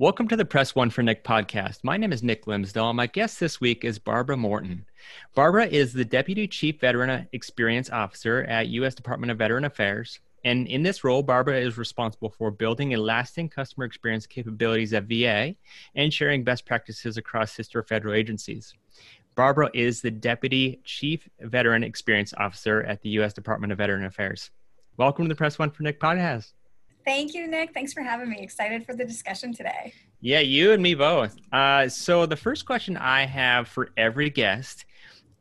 Welcome to the Press One for Nick podcast. My name is Nick Glimsdahl. My guest this week is Barbara Morton. Barbara is the Deputy Chief Veteran Experience Officer at U.S. Department of Veteran Affairs. And in this role, Barbara is responsible for building a lasting customer experience capabilities at VA and sharing best practices across sister federal agencies. Barbara is the Deputy Chief Veteran Experience Officer at the U.S. Department of Veteran Affairs. Welcome to the Press One for Nick podcast. Thank you, Nick. Thanks for having me. Excited for the discussion today. Yeah, you and me both. Uh, so, the first question I have for every guest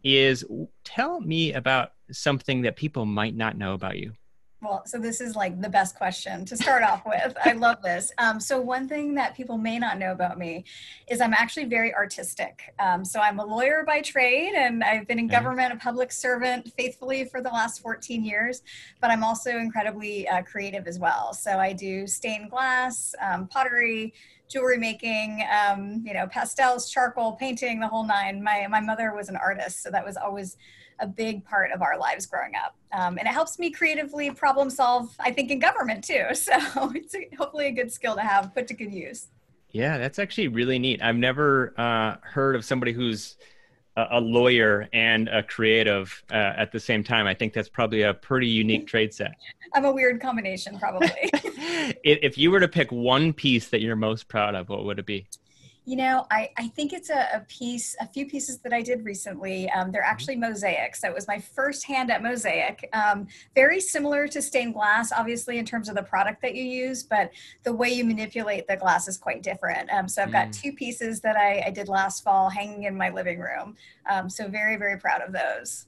is tell me about something that people might not know about you. Well, so this is like the best question to start off with. I love this. Um, so, one thing that people may not know about me is I'm actually very artistic. Um, so, I'm a lawyer by trade and I've been in government, a public servant faithfully for the last 14 years, but I'm also incredibly uh, creative as well. So, I do stained glass, um, pottery, jewelry making, um, you know, pastels, charcoal, painting, the whole nine. My, my mother was an artist, so that was always a big part of our lives growing up. Um, and it helps me creatively problem solve, I think, in government too. So it's a, hopefully a good skill to have put to good use. Yeah, that's actually really neat. I've never uh, heard of somebody who's a, a lawyer and a creative uh, at the same time. I think that's probably a pretty unique trade set. I'm a weird combination, probably. if you were to pick one piece that you're most proud of, what would it be? You know, I, I think it's a, a piece, a few pieces that I did recently. Um, they're mm-hmm. actually mosaics. That was my first hand at mosaic. Um, very similar to stained glass, obviously, in terms of the product that you use, but the way you manipulate the glass is quite different. Um, so I've got mm. two pieces that I, I, did last fall hanging in my living room. Um, so very, very proud of those.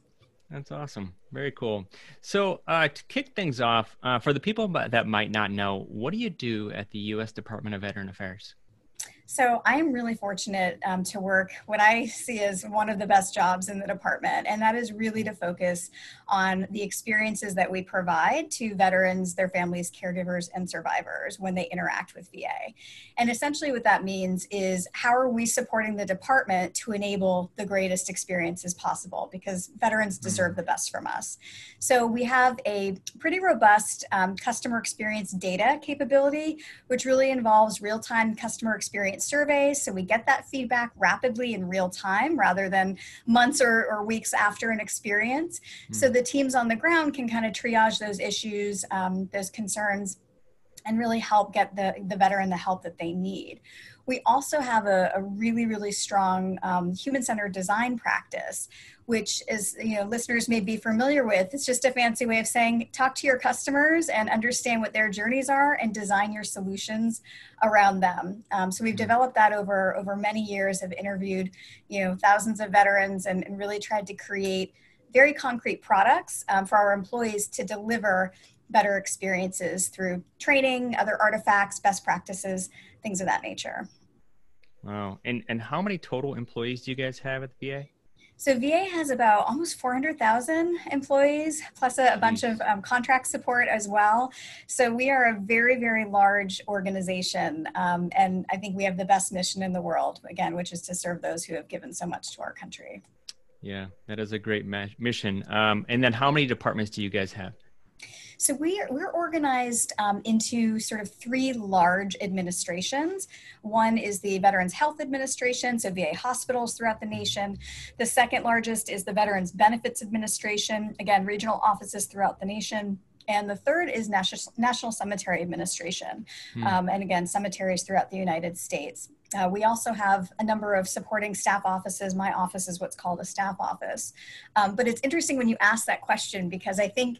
That's awesome. Very cool. So, uh, to kick things off, uh, for the people that might not know, what do you do at the U.S. Department of Veteran Affairs? So I'm really fortunate um, to work what I see as one of the best jobs in the department, and that is really to focus on the experiences that we provide to veterans, their families, caregivers, and survivors when they interact with VA. And essentially, what that means is how are we supporting the department to enable the greatest experiences possible? Because veterans mm-hmm. deserve the best from us. So we have a pretty robust um, customer experience data capability, which really involves real time customer experience surveys so we get that feedback rapidly in real time rather than months or, or weeks after an experience. Mm. So the teams on the ground can kind of triage those issues, um, those concerns, and really help get the, the veteran the help that they need. We also have a, a really, really strong um, human-centered design practice, which is, you know, listeners may be familiar with. It's just a fancy way of saying talk to your customers and understand what their journeys are and design your solutions around them. Um, so we've mm-hmm. developed that over over many years. Have interviewed, you know, thousands of veterans and, and really tried to create very concrete products um, for our employees to deliver better experiences through training, other artifacts, best practices, things of that nature. Wow. And and how many total employees do you guys have at the VA? So VA has about almost 400,000 employees, plus a, a bunch of um, contract support as well. So we are a very, very large organization, um, and I think we have the best mission in the world, again, which is to serve those who have given so much to our country. Yeah, that is a great ma- mission. Um, and then, how many departments do you guys have? So we are, we're organized um, into sort of three large administrations. One is the Veterans Health Administration, so VA hospitals throughout the nation. The second largest is the Veterans Benefits Administration, again, regional offices throughout the nation. And the third is National, National Cemetery Administration, hmm. um, and again, cemeteries throughout the United States. Uh, we also have a number of supporting staff offices. My office is what's called a staff office. Um, but it's interesting when you ask that question because I think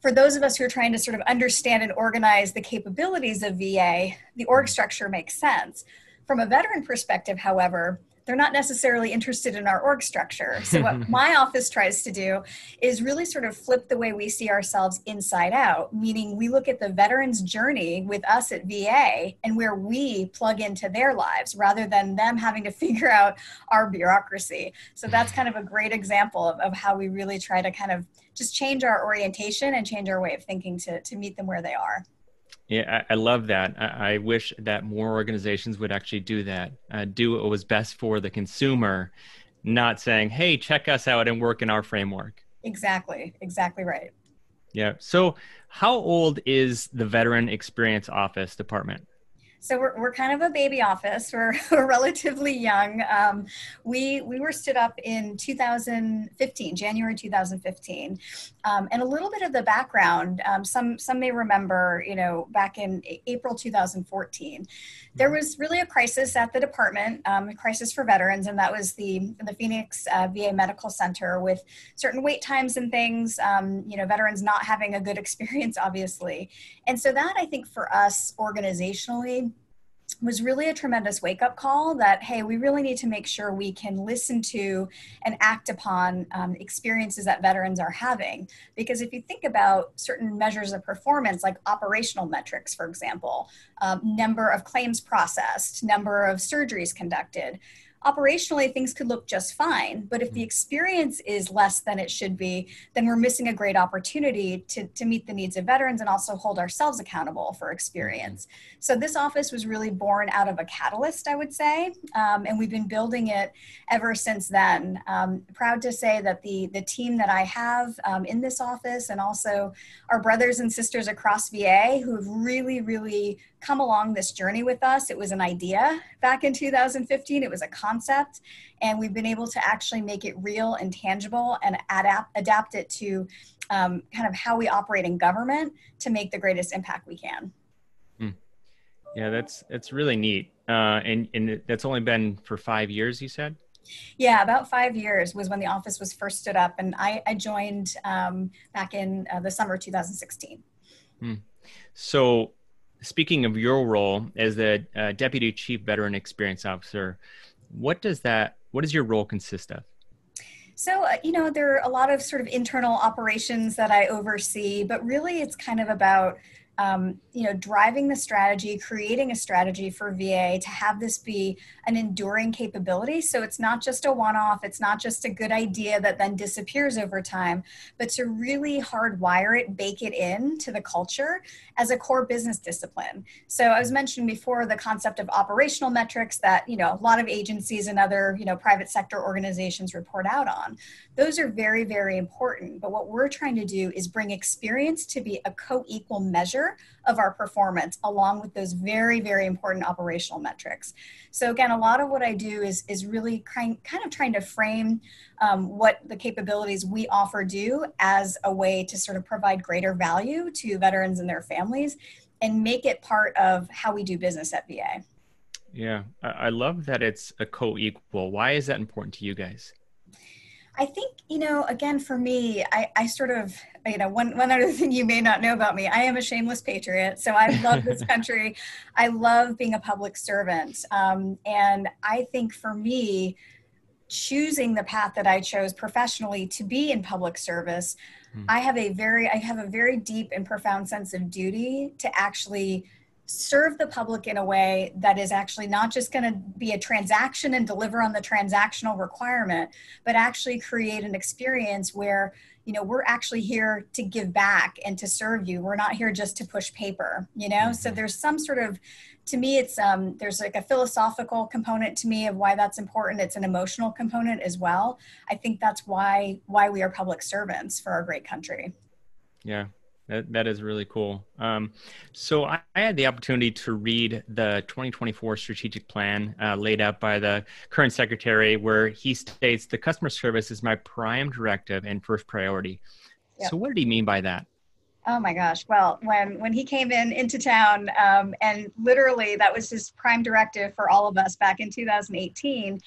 for those of us who are trying to sort of understand and organize the capabilities of VA, the org structure makes sense. From a veteran perspective, however, they're not necessarily interested in our org structure. So, what my office tries to do is really sort of flip the way we see ourselves inside out, meaning we look at the veteran's journey with us at VA and where we plug into their lives rather than them having to figure out our bureaucracy. So, that's kind of a great example of, of how we really try to kind of just change our orientation and change our way of thinking to, to meet them where they are. Yeah, I, I love that. I, I, wish that more organizations would actually do that. Uh, do what was best for the consumer, not saying, "Hey, check us out and work in our framework." Exactly. Exactly right. Yeah. So, how old is the Veteran Experience Office department? So we're, we're kind of a baby office. We're, we're relatively young. Um, we we were stood up in 2015, January 2015, um, and a little bit of the background. Um, some some may remember, you know, back in April 2014, there was really a crisis at the department, um, a crisis for veterans, and that was the the Phoenix uh, VA Medical Center with certain wait times and things. Um, you know, veterans not having a good experience, obviously, and so that I think for us organizationally was really a tremendous wake up call that, hey, we really need to make sure we can listen to and act upon um, experiences that veterans are having. Because if you think about certain measures of performance, like operational metrics, for example, um, number of claims processed, number of surgeries conducted, operationally things could look just fine but if the mm. experience is less than it should be then we're missing a great opportunity to, to meet the needs of veterans and also hold ourselves accountable for experience mm-hmm. so this office was really born out of a catalyst i would say um, and we've been building it ever since then um, proud to say that the the team that i have um, in this office and also our brothers and sisters across va who have really really come along this journey with us. It was an idea back in 2015, it was a concept, and we've been able to actually make it real and tangible and adapt, adapt it to um, kind of how we operate in government to make the greatest impact we can. Hmm. Yeah, that's that's really neat. Uh, and and that's only been for five years, you said. Yeah, about five years was when the office was first stood up, and I, I joined um, back in uh, the summer 2016. Hmm. So speaking of your role as the uh, deputy chief veteran experience officer what does that what does your role consist of? So uh, you know there are a lot of sort of internal operations that i oversee but really it's kind of about um, you know, driving the strategy, creating a strategy for VA to have this be an enduring capability. So it's not just a one off, it's not just a good idea that then disappears over time, but to really hardwire it, bake it in to the culture as a core business discipline. So I was mentioning before the concept of operational metrics that, you know, a lot of agencies and other, you know, private sector organizations report out on. Those are very, very important. But what we're trying to do is bring experience to be a co equal measure of our performance along with those very very important operational metrics. So again a lot of what i do is is really kind, kind of trying to frame um, what the capabilities we offer do as a way to sort of provide greater value to veterans and their families and make it part of how we do business at va yeah i love that it's a co-equal. Why is that important to you guys I think, you know, again, for me, I, I sort of, you know, one, one other thing you may not know about me, I am a shameless patriot. So I love this country. I love being a public servant. Um, and I think for me, choosing the path that I chose professionally to be in public service, mm. I have a very, I have a very deep and profound sense of duty to actually serve the public in a way that is actually not just going to be a transaction and deliver on the transactional requirement but actually create an experience where you know we're actually here to give back and to serve you. We're not here just to push paper you know? Mm-hmm. so there's some sort of to me it's um there's like a philosophical component to me of why that's important. It's an emotional component as well. I think that's why why we are public servants for our great country. Yeah that, that is really cool. Um, so I, I, had the opportunity to read the 2024 strategic plan uh, laid out by the current secretary, where he states the customer service is my prime directive and first priority. Yep. So what did he mean by that? Oh my gosh! Well, when when he came in into town, um, and literally that was his prime directive for all of us back in 2018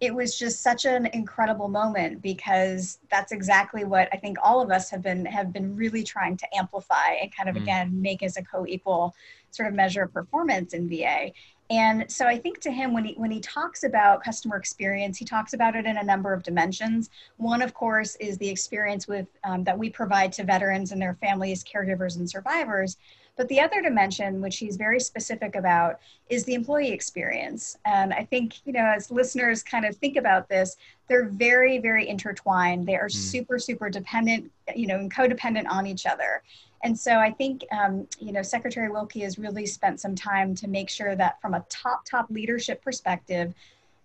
it was just such an incredible moment because that's exactly what I think all of us have been have been really trying to amplify and kind of mm. again make as a co-equal sort of measure of performance in VA. And so I think to him, when he when he talks about customer experience, he talks about it in a number of dimensions. One, of course, is the experience with um, that we provide to veterans and their families, caregivers, and survivors. But the other dimension, which he's very specific about, is the employee experience. And I think, you know, as listeners kind of think about this, they're very, very intertwined. They are mm. super, super dependent, you know, and codependent on each other. And so I think, um, you know, Secretary Wilkie has really spent some time to make sure that from a top, top leadership perspective,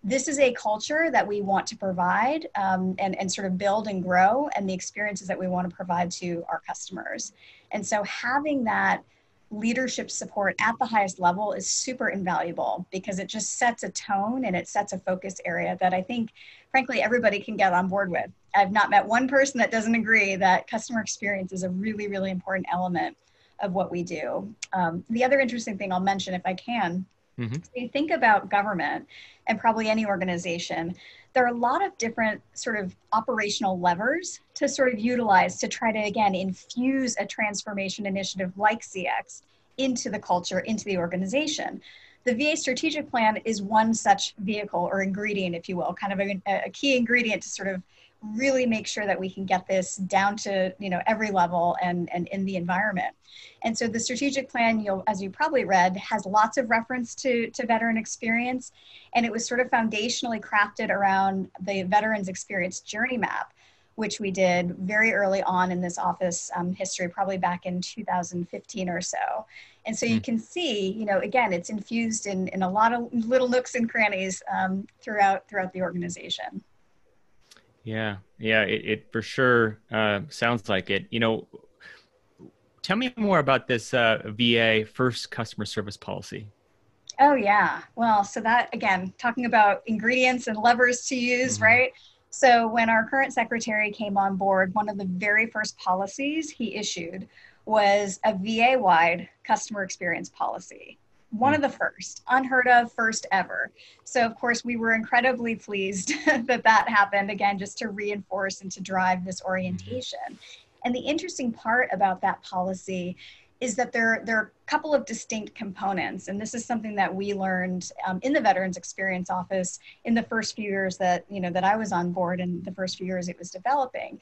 this is a culture that we want to provide um, and, and sort of build and grow and the experiences that we want to provide to our customers. And so having that leadership support at the highest level is super invaluable because it just sets a tone and it sets a focus area that I think, frankly, everybody can get on board with. I've not met one person that doesn't agree that customer experience is a really, really important element of what we do. Um, the other interesting thing I'll mention, if I can, mm-hmm. you think about government and probably any organization, there are a lot of different sort of operational levers to sort of utilize to try to, again, infuse a transformation initiative like CX into the culture, into the organization. The VA strategic plan is one such vehicle or ingredient, if you will, kind of a, a key ingredient to sort of really make sure that we can get this down to you know every level and and in the environment. And so the strategic plan you'll as you probably read has lots of reference to to veteran experience. And it was sort of foundationally crafted around the veterans experience journey map which we did very early on in this office um, history probably back in 2015 or so. And so you hmm. can see you know again it's infused in in a lot of little nooks and crannies um, throughout throughout the organization yeah, yeah, it, it for sure uh, sounds like it. You know, tell me more about this uh, VA first customer service policy. Oh yeah, well, so that again, talking about ingredients and levers to use, mm-hmm. right? So when our current secretary came on board, one of the very first policies he issued was a VA-wide customer experience policy one of the first, unheard of, first ever. So, of course, we were incredibly pleased that that happened again, just to reinforce and to drive this orientation. And the interesting part about that policy is that there, there are a couple of distinct components. And this is something that we learned um, in the Veterans Experience Office in the first few years that, you know, that I was on board and the first few years it was developing.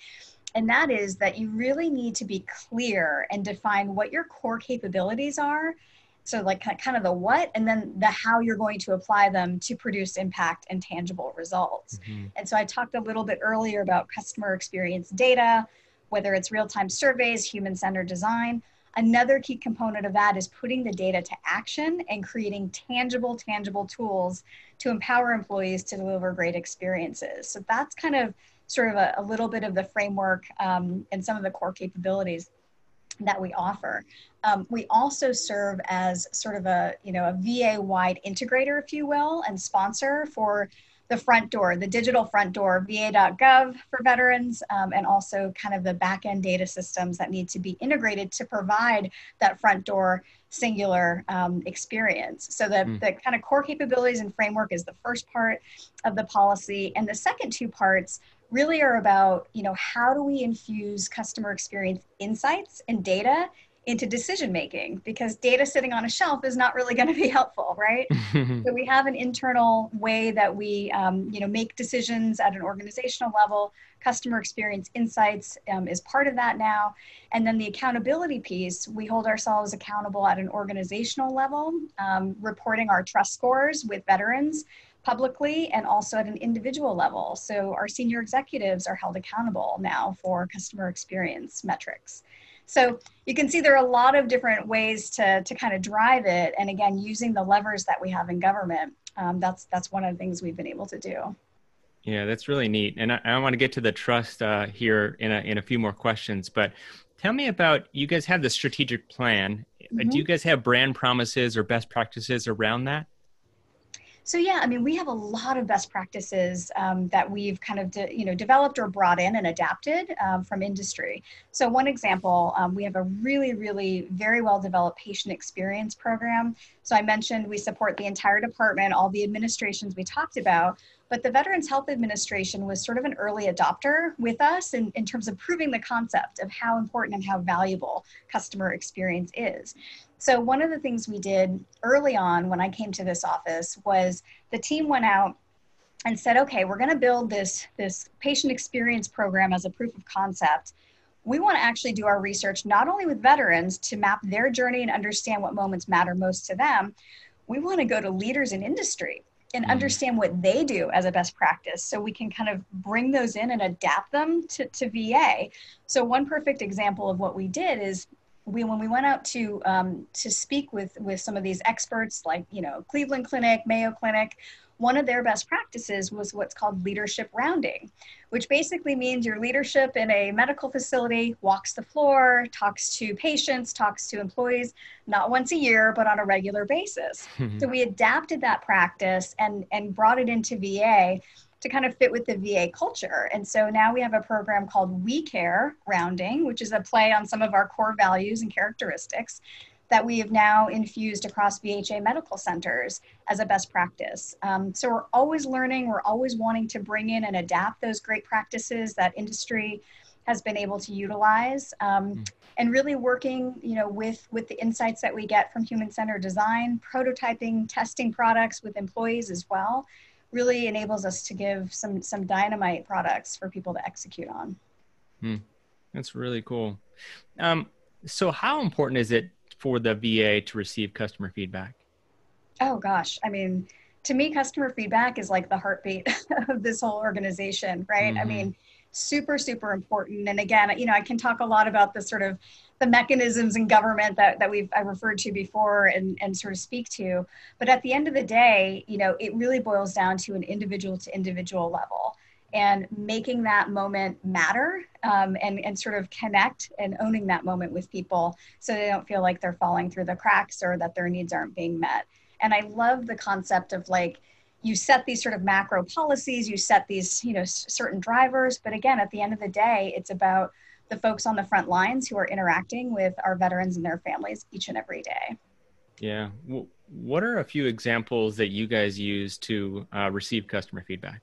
And that is that you really need to be clear and define what your core capabilities are so like kind of the what and then the how you're going to apply them to produce impact and tangible results. Mm-hmm. and so i talked a little bit earlier about customer experience data whether it's real-time surveys human-centered design. Another key component of that is putting the data to action and creating tangible tangible tools to empower employees to deliver great experiences. So that's kind of sort of a, a little bit of the framework um, and some of the core capabilities that we offer. Um, we also serve as sort of a, you know, a VA-wide integrator, if you will, and sponsor for the front door, the digital front door, va.gov for veterans, um, and also kind of the back-end data systems that need to be integrated to provide that front door singular um, experience. So the, mm. the kind of core capabilities and framework is the first part of the policy. And the second two parts really are about, you know, how do we infuse customer experience insights and data into decision making because data sitting on a shelf is not really going to be helpful right? So we have an internal way that we um, you know make decisions at an organizational level. Customer experience insights um, is part of that now. And then the accountability piece we hold ourselves accountable at an organizational level um, reporting our trust scores with veterans publicly and also at an individual level. So our senior executives are held accountable now for customer experience metrics. So you can see there are a lot of different ways to, to kind of drive it. And again, using the levers that we have in government, um, that's, that's one of the things we've been able to do. Yeah, that's really neat. And I, I want to get to the trust uh, here in a, in a few more questions, but tell me about, you guys have the strategic plan. Mm-hmm. Do you guys have brand promises or best practices around that? So yeah, I mean, we have a lot of best practices um, that we've kind of de- you know developed or brought in and adapted um, from industry. So one example, um, we have a really, really very well developed patient experience program. So I mentioned we support the entire department, all the administrations we talked about, but the Veterans Health Administration was sort of an early adopter with us in, in terms of proving the concept of how important and how valuable customer experience is. So, one of the things we did early on when I came to this office was the team went out and said, okay, we're going to build this, this patient experience program as a proof of concept. We want to actually do our research not only with veterans to map their journey and understand what moments matter most to them, we want to go to leaders in industry and mm. understand what they do as a best practice so we can kind of bring those in and adapt them to, to VA. So one perfect example of what we did is we when we went out to um, to speak with with some of these experts like you know Cleveland Clinic, Mayo Clinic, one of their best practices was what's called leadership rounding, which basically means your leadership in a medical facility walks the floor, talks to patients, talks to employees, not once a year, but on a regular basis. So we adapted that practice and, and brought it into VA to kind of fit with the VA culture. And so now we have a program called We Care Rounding, which is a play on some of our core values and characteristics that we have now infused across VHA medical centers as a best practice. Um, so we're always learning, we're always wanting to bring in and adapt those great practices that industry has been able to utilize um, mm. and really working you know with with the insights that we get from human centered design prototyping testing products with employees as well really enables us to give some some dynamite products for people to execute on hmm. that's really cool um, so how important is it for the VA to receive customer feedback? Oh gosh, I mean, to me, customer feedback is like the heartbeat of this whole organization, right? Mm-hmm. I mean, super, super important. And again, you know, I can talk a lot about the sort of the mechanisms in government that, that we've I referred to before and, and sort of speak to. But at the end of the day, you know, it really boils down to an individual to individual level and making that moment matter um, and, and sort of connect and owning that moment with people so they don't feel like they're falling through the cracks or that their needs aren't being met. And I love the concept of like, you set these sort of macro policies, you set these, you know, s- certain drivers. But again, at the end of the day, it's about the folks on the front lines who are interacting with our veterans and their families each and every day. Yeah. What are a few examples that you guys use to uh, receive customer feedback?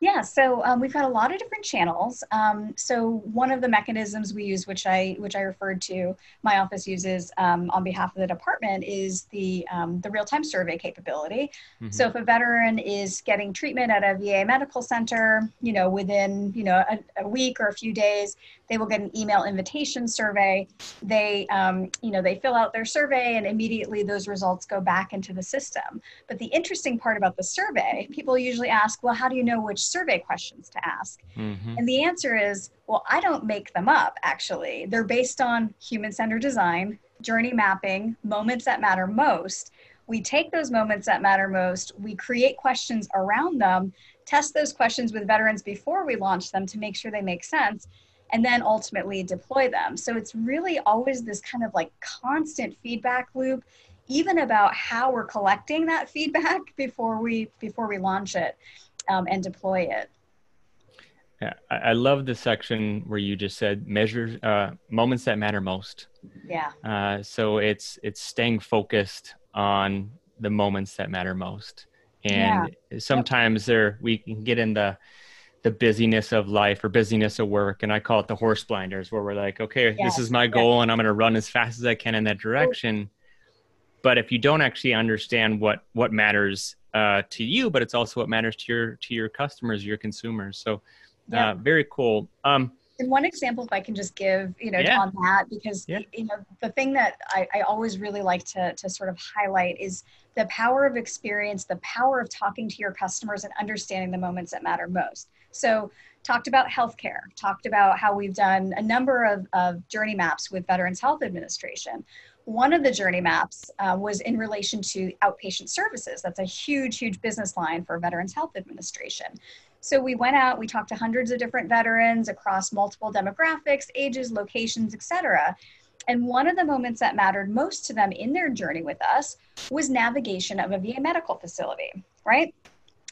Yeah, so um, we've got a lot of different channels. Um, so one of the mechanisms we use, which I which I referred to, my office uses um, on behalf of the department, is the um, the real time survey capability. Mm-hmm. So if a veteran is getting treatment at a VA medical center, you know, within you know a, a week or a few days, they will get an email invitation survey. They um, you know they fill out their survey, and immediately those results go back into the system. But the interesting part about the survey, people usually ask, well, how do you know which survey questions to ask? Mm-hmm. And the answer is, well, I don't make them up, actually. They're based on human centered design, journey mapping, moments that matter most. We take those moments that matter most, we create questions around them, test those questions with veterans before we launch them to make sure they make sense, and then ultimately deploy them. So it's really always this kind of like constant feedback loop even about how we're collecting that feedback before we before we launch it um, and deploy it. Yeah, I love the section where you just said measures uh, moments that matter most. Yeah. Uh, so it's it's staying focused on the moments that matter most, and yeah. sometimes yep. there we can get in the the busyness of life or busyness of work, and I call it the horse blinders, where we're like, okay, yes. this is my goal, yes. and I'm going to run as fast as I can in that direction. But if you don't actually understand what what matters uh, to you, but it's also what matters to your to your customers, your consumers. So, yeah. uh, very cool. Um, and one example, if I can just give, you know, yeah. on that, because yeah. you know, the thing that I, I always really like to to sort of highlight is the power of experience, the power of talking to your customers and understanding the moments that matter most. So talked about healthcare, talked about how we've done a number of, of journey maps with Veterans Health Administration. One of the journey maps uh, was in relation to outpatient services. That's a huge, huge business line for Veterans Health Administration. So we went out, we talked to hundreds of different veterans across multiple demographics, ages, locations, etc. And one of the moments that mattered most to them in their journey with us was navigation of a VA medical facility, right?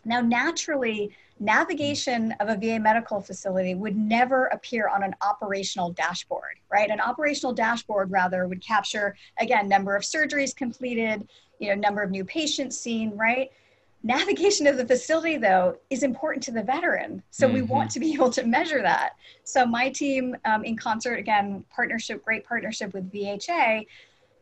Now, naturally, navigation of a VA medical facility would never appear on an operational dashboard, right? An operational dashboard rather would capture, again, number of surgeries completed, you know, number of new patients seen, right? Navigation of the facility, though, is important to the veteran. So mm-hmm. we want to be able to measure that. So my team, um, in concert, again, partnership, great partnership with VHA,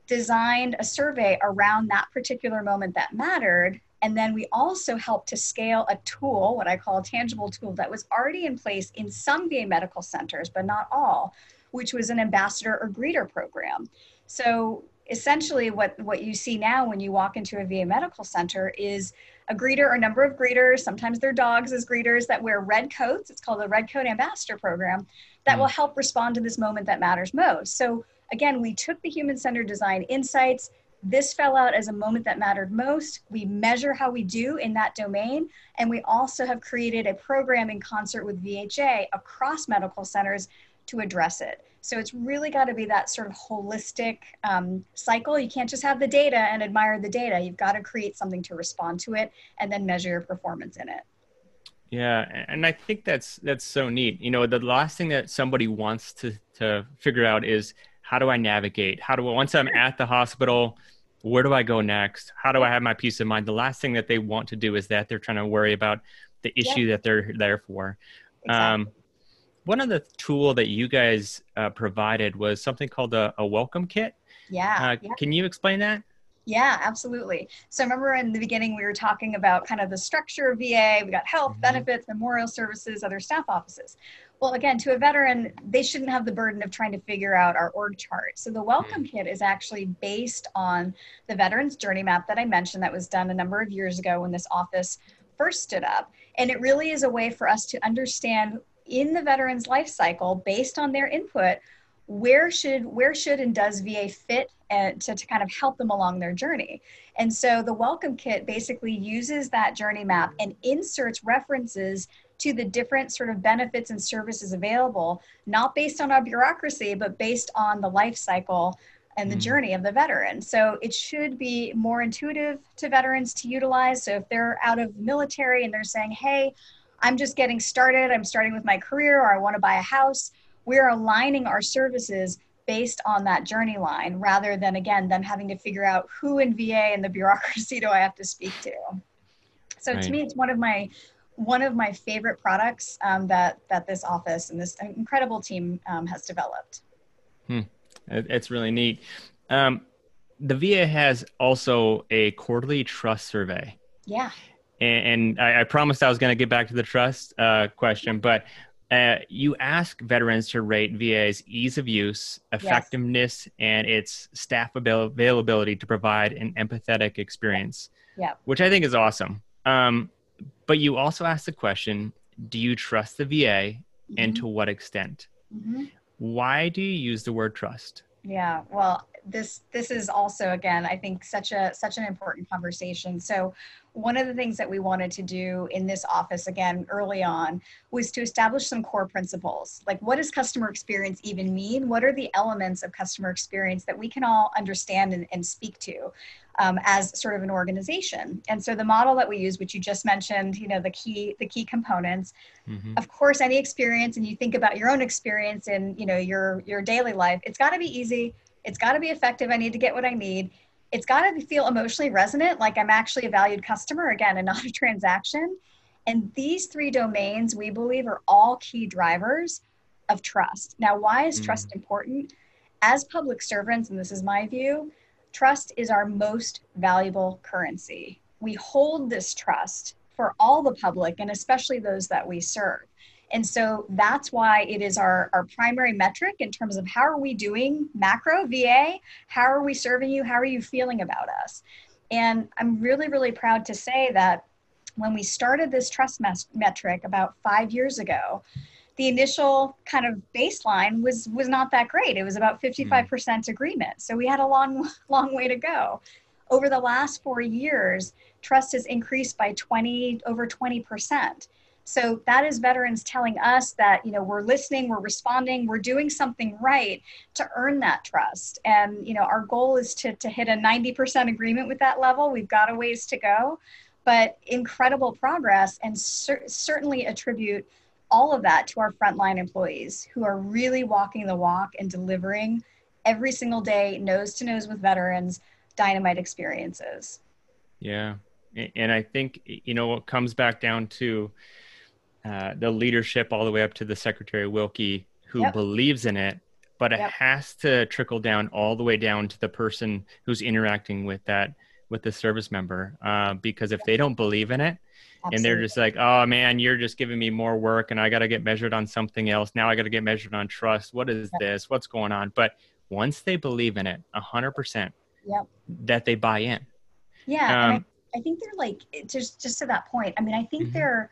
designed a survey around that particular moment that mattered. And then we also helped to scale a tool, what I call a tangible tool, that was already in place in some VA medical centers, but not all, which was an ambassador or greeter program. So essentially what, what you see now when you walk into a VA medical center is a greeter or a number of greeters, sometimes they're dogs as greeters that wear red coats. It's called the Red Coat Ambassador Program that will mm. help respond to this moment that matters most. So again, we took the human centered design insights. This fell out as a moment that mattered most. We measure how we do in that domain. And we also have created a program in concert with VHA across medical centers to address it. So it's really got to be that sort of holistic um, cycle. You can't just have the data and admire the data. You've got to create something to respond to it and then measure your performance in it. Yeah, and I think that's that's so neat. You know, the last thing that somebody wants to to figure out is how do I navigate? How do I once I'm at the hospital, where do I go next? How do I have my peace of mind? The last thing that they want to do is that they're trying to worry about the issue that they're there for. Exactly. Um, one of the tool that you guys uh, provided was something called a, a welcome kit. Yeah, uh, yeah. Can you explain that? Yeah, absolutely. So remember in the beginning we were talking about kind of the structure of VA. We got health, mm-hmm. benefits, memorial services, other staff offices. Well, again, to a veteran, they shouldn't have the burden of trying to figure out our org chart. So the welcome mm-hmm. kit is actually based on the veteran's journey map that I mentioned that was done a number of years ago when this office first stood up. And it really is a way for us to understand in the veteran's life cycle based on their input where should where should and does va fit uh, to, to kind of help them along their journey and so the welcome kit basically uses that journey map and inserts references to the different sort of benefits and services available not based on our bureaucracy but based on the life cycle and the mm. journey of the veteran. So it should be more intuitive to veterans to utilize. So if they're out of the military and they're saying, hey, I'm just getting started, I'm starting with my career, or I want to buy a house. We're aligning our services based on that journey line rather than, again, them having to figure out who in VA and the bureaucracy do I have to speak to. So right. to me, it's one of my one of my favorite products um, that that this office and this incredible team um, has developed. Hmm. It's really neat. Um, the VA has also a quarterly trust survey. Yeah and, and I, I, promised I was going to get back to the trust uh, question, but uh, you ask veterans to rate VA's ease of use, effectiveness, yes. and its staff availability to provide an empathetic experience. Yeah. Which I think is awesome. Um, but you also ask the question do you trust the VA mm-hmm. and to what extent? Mm-hmm. Why do you use the word trust? Yeah, well, this this is also again i think such a such an important conversation. So one of the things that we wanted to do in this office again early on was to establish some core principles. Like what does customer experience even mean? What are the elements of customer experience that we can all understand and, and speak to um, as sort of an organization? And so the model that we use which you just mentioned you know the key the key components mm-hmm. of course any experience and you think about your own experience in you know your your daily life it's got to be easy it's got to be effective. I need to get what I need. It's got to feel emotionally resonant, like I'm actually a valued customer again and not a transaction. And these three domains, we believe, are all key drivers of trust. Now, why is mm. trust important? As public servants, and this is my view, trust is our most valuable currency. We hold this trust for all the public and especially those that we serve. And so that's why it is our, our primary metric in terms of how are we doing macro VA? How are we serving you? How are you feeling about us? And I'm really, really proud to say that when we started this trust metric about five years ago, the initial kind of baseline was was not that great. It was about 55% hmm. agreement. So we had a long, long way to go. Over the last four years, trust has increased by 20 over 20%. So that is veterans telling us that, you know, we're listening, we're responding, we're doing something right to earn that trust. And, you know, our goal is to, to hit a 90% agreement with that level. We've got a ways to go, but incredible progress and cer- certainly attribute all of that to our frontline employees who are really walking the walk and delivering every single day, nose to nose with veterans, dynamite experiences. Yeah. And I think, you know, what comes back down to, uh, the leadership all the way up to the secretary Wilkie who yep. believes in it but it Yep. has to trickle down all the way down to the person who's interacting with that with the service member. Uh, because if they don't believe in it, and they're just like, "Oh man, you're just giving me more work, and I got to get measured on something else. Now I got to get measured on trust. What is Yep. this? What's going on?" But once they believe in it, a hundred percent, Yep. that they buy in. Yeah, and Um, I, I think they're like just just to that point. I mean, I think Mhm. they're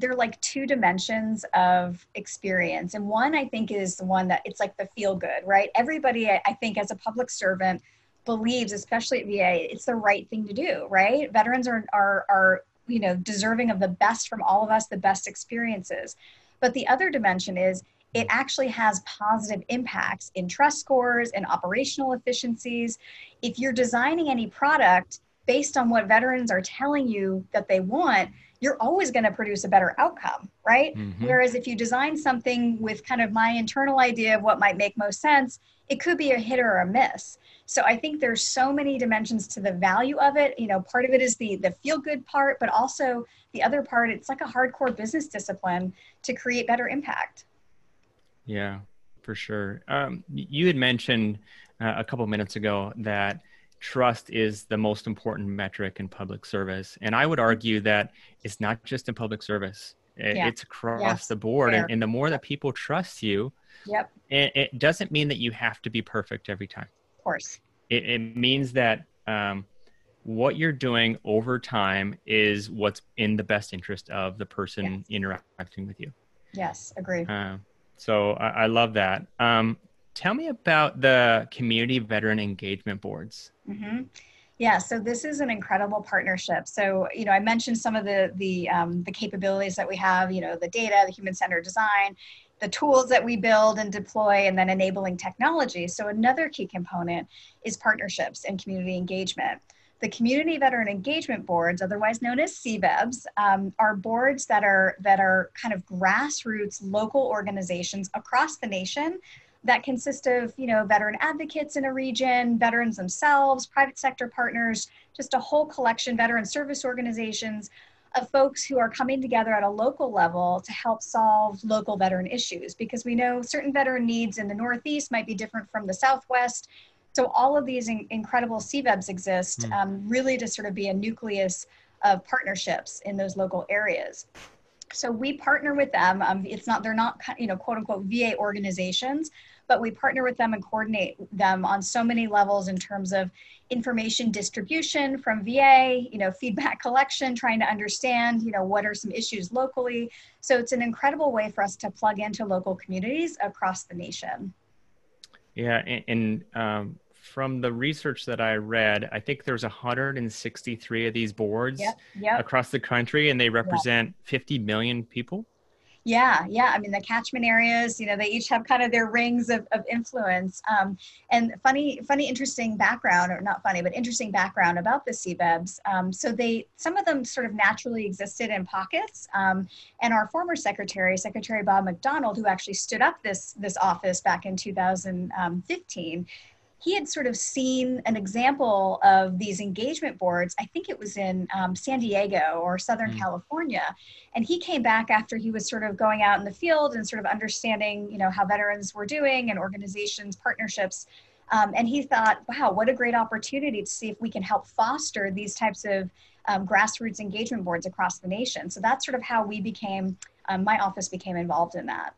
they're like two dimensions of experience, and one I think is the one that it's like the feel good, right? Everybody, I, I think, as a public servant, believes, especially at VA, it's the right thing to do, right? Veterans are are are you know deserving of the best from all of us, the best experiences. But the other dimension is it actually has positive impacts in trust scores and operational efficiencies. If you're designing any product based on what veterans are telling you that they want, you're always going to produce a better outcome, right? Mhm. Whereas if you design something with kind of my internal idea of what might make most sense, it could be a hit or a miss. So I think there's so many dimensions to the value of it. You know, part of it is the the feel good part, but also the other part, it's like a hardcore business discipline to create better impact. Yeah, for sure. Um, you had mentioned uh, a couple minutes ago that trust is the most important metric in public service, and I would argue that it's not just in public service; Yeah. it's across Yes. the board. And, and the more that people trust you, Yep, it, it doesn't mean that you have to be perfect every time. of course. It, it means that um, what you're doing over time is what's in the best interest of the person interacting with you. Yes, agree. Uh, so I, I love that. Um, tell me about the community veteran engagement boards. hmm Yeah, so this is an incredible partnership. So you know, I mentioned some of the the um, the capabilities that we have. You know, the data, the human centered design, the tools that we build and deploy, and then enabling technology. So another key component is partnerships and community engagement. The Community Veteran Engagement Boards, otherwise known as CVEBs, um, are boards that are that are kind of grassroots local organizations across the nation that consist of you know veteran advocates in a region veterans themselves private sector partners just a whole collection veteran service organizations of folks who are coming together at a local level to help solve local veteran issues. Because we know certain veteran needs in the northeast might be different from the southwest. So all of these in- incredible cvebs exist Hmm. um, really to sort of be a nucleus of partnerships in those local areas so we partner with them. Um, it's not they're not you know quote unquote VA organizations, but we partner with them and coordinate them on so many levels in terms of information distribution from VA, you know, feedback collection, trying to understand you know what are some issues locally. So it's an incredible way for us to plug into local communities across the nation. Yeah, and, and um, from the research that I read, I think there's 163 of these boards Yep. Yep. across the country, and they represent 50 million people. Yeah, yeah. I mean, the catchment areas, you know, they each have kind of their rings of, of influence. Um, and funny, funny, interesting background, or not funny, but interesting background about the CVEBs. Um, so they, some of them sort of naturally existed in pockets. Um, and our former secretary, Secretary Bob McDonald, who actually stood up this this office back in 2015, he had sort of seen an example of these engagement boards. I think it was in um, San Diego or Southern Mm. California, and he came back after he was sort of going out in the field and sort of understanding, you know, how veterans were doing and organizations, partnerships. Um, and he thought, wow, what a great opportunity to see if we can help foster these types of um, grassroots engagement boards across the nation. So that's sort of how we became, um, my office became involved in that.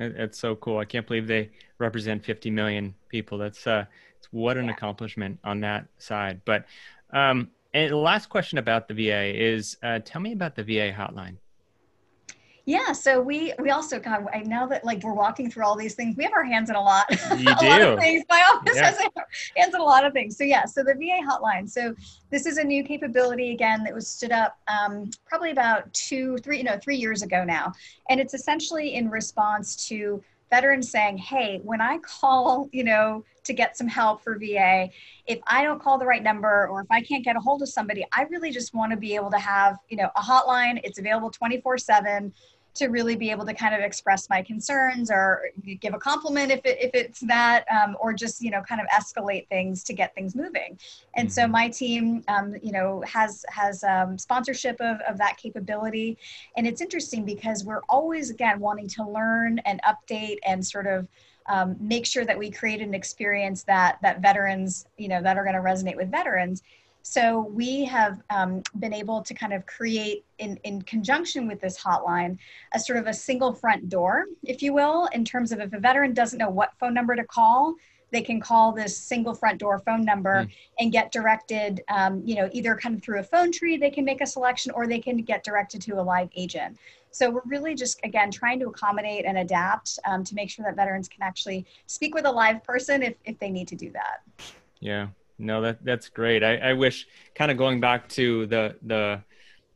It's so cool. I can't believe they represent 50 million people. That's uh, it's what an Yeah. accomplishment on that side. But um, and the last question about the VA is, uh, tell me about the VA hotline. Yeah, so we we also God, I now that like we're walking through all these things, we have our hands in a lot. You a lot do. of things. My office Yeah. has hands in a lot of things. So yeah, so the VA hotline. So this is a new capability again that was stood up um, probably about two, three, you know, three years ago now, and it's essentially in response to veterans saying, "Hey, when I call, you know, to get some help for VA, if I don't call the right number or if I can't get a hold of somebody, I really just want to be able to have, you know, a hotline. It's available 24 7 to really be able to kind of express my concerns or give a compliment if, it, if it's that, um, or just, you know, kind of escalate things to get things moving. And so Mhm. my team, um, you know, has, has um, sponsorship of, of that capability. And it's interesting because we're always, again, wanting to learn and update and sort of um, make sure that we create an experience that that veterans, you know, that are going to resonate with veterans. So we have um, been able to kind of create, in, in conjunction with this hotline, a sort of a single front door, if you will, in terms of if a veteran doesn't know what phone number to call, they can call this single front door phone number mm. and get directed, um, you know, either kind of through a phone tree, they can make a selection, or they can get directed to a live agent. So we're really just, again, trying to accommodate and adapt um, to make sure that veterans can actually speak with a live person if, if they need to do that. Yeah, no, that that's great. I, I wish kind of going back to the, the,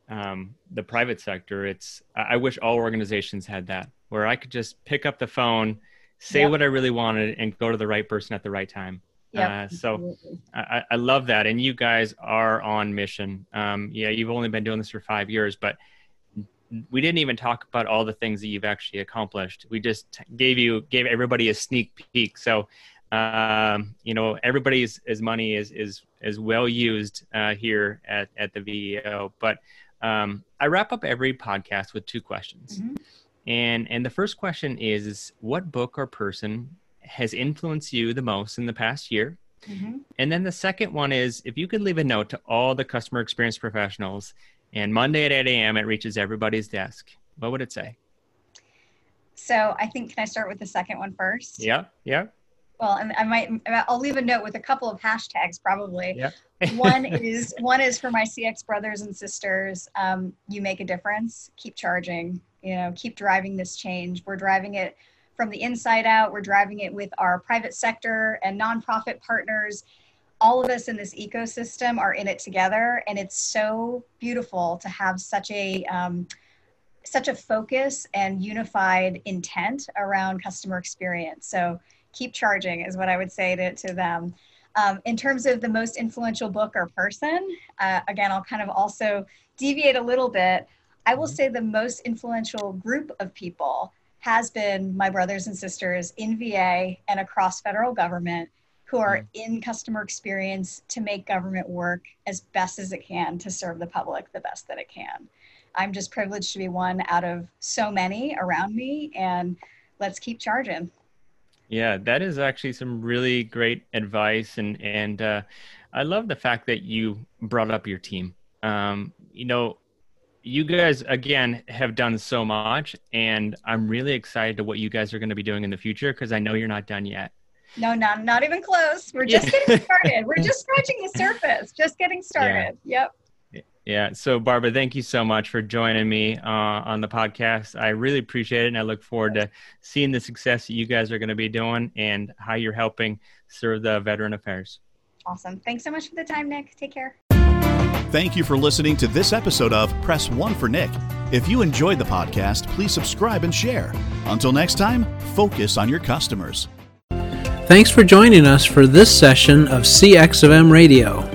um, the private sector, it's, I wish all organizations had that where I could just pick up the phone, say yep. what I really wanted and go to the right person at the right time. Yep, uh, so I, I, love that. And you guys are on mission. Um, yeah, you've only been doing this for five years, but we didn't even talk about all the things that you've actually accomplished. We just gave you gave everybody a sneak peek. So, um, you know, everybody's money is is is well used uh, here at at the VEO. But um, I wrap up every podcast with two questions, mm-hmm. and and the first question is, is what book or person has influenced you the most in the past year? Mm-hmm. And then the second one is if you could leave a note to all the customer experience professionals and Monday at 8 a.m. it reaches everybody's desk. What would it say? So I think can I start with the second one first? Yeah, yeah. Well, and I might I'll leave a note with a couple of hashtags probably. Yeah. one is one is for my CX brothers and sisters. Um, you make a difference. Keep charging. You know, keep driving this change. We're driving it from the inside out. We're driving it with our private sector and nonprofit partners all of us in this ecosystem are in it together and it's so beautiful to have such a um, such a focus and unified intent around customer experience so keep charging is what i would say to, to them um, in terms of the most influential book or person uh, again i'll kind of also deviate a little bit i will mm-hmm. say the most influential group of people has been my brothers and sisters in va and across federal government who are mm. in customer experience to make government work as best as it can to serve the public the best that it can. I'm just privileged to be one out of so many around me, and let's keep charging. Yeah, that is actually some really great advice, and and uh, I love the fact that you brought up your team. Um, you know, you guys again have done so much, and I'm really excited to what you guys are going to be doing in the future because I know you're not done yet. No, not not even close. We're just getting started. We're just scratching the surface. Just getting started. Yeah. Yep. Yeah. So, Barbara, thank you so much for joining me uh, on the podcast. I really appreciate it, and I look forward to seeing the success that you guys are going to be doing and how you're helping serve the veteran affairs. Awesome. Thanks so much for the time, Nick. Take care. Thank you for listening to this episode of Press One for Nick. If you enjoyed the podcast, please subscribe and share. Until next time, focus on your customers. Thanks for joining us for this session of CX of M Radio.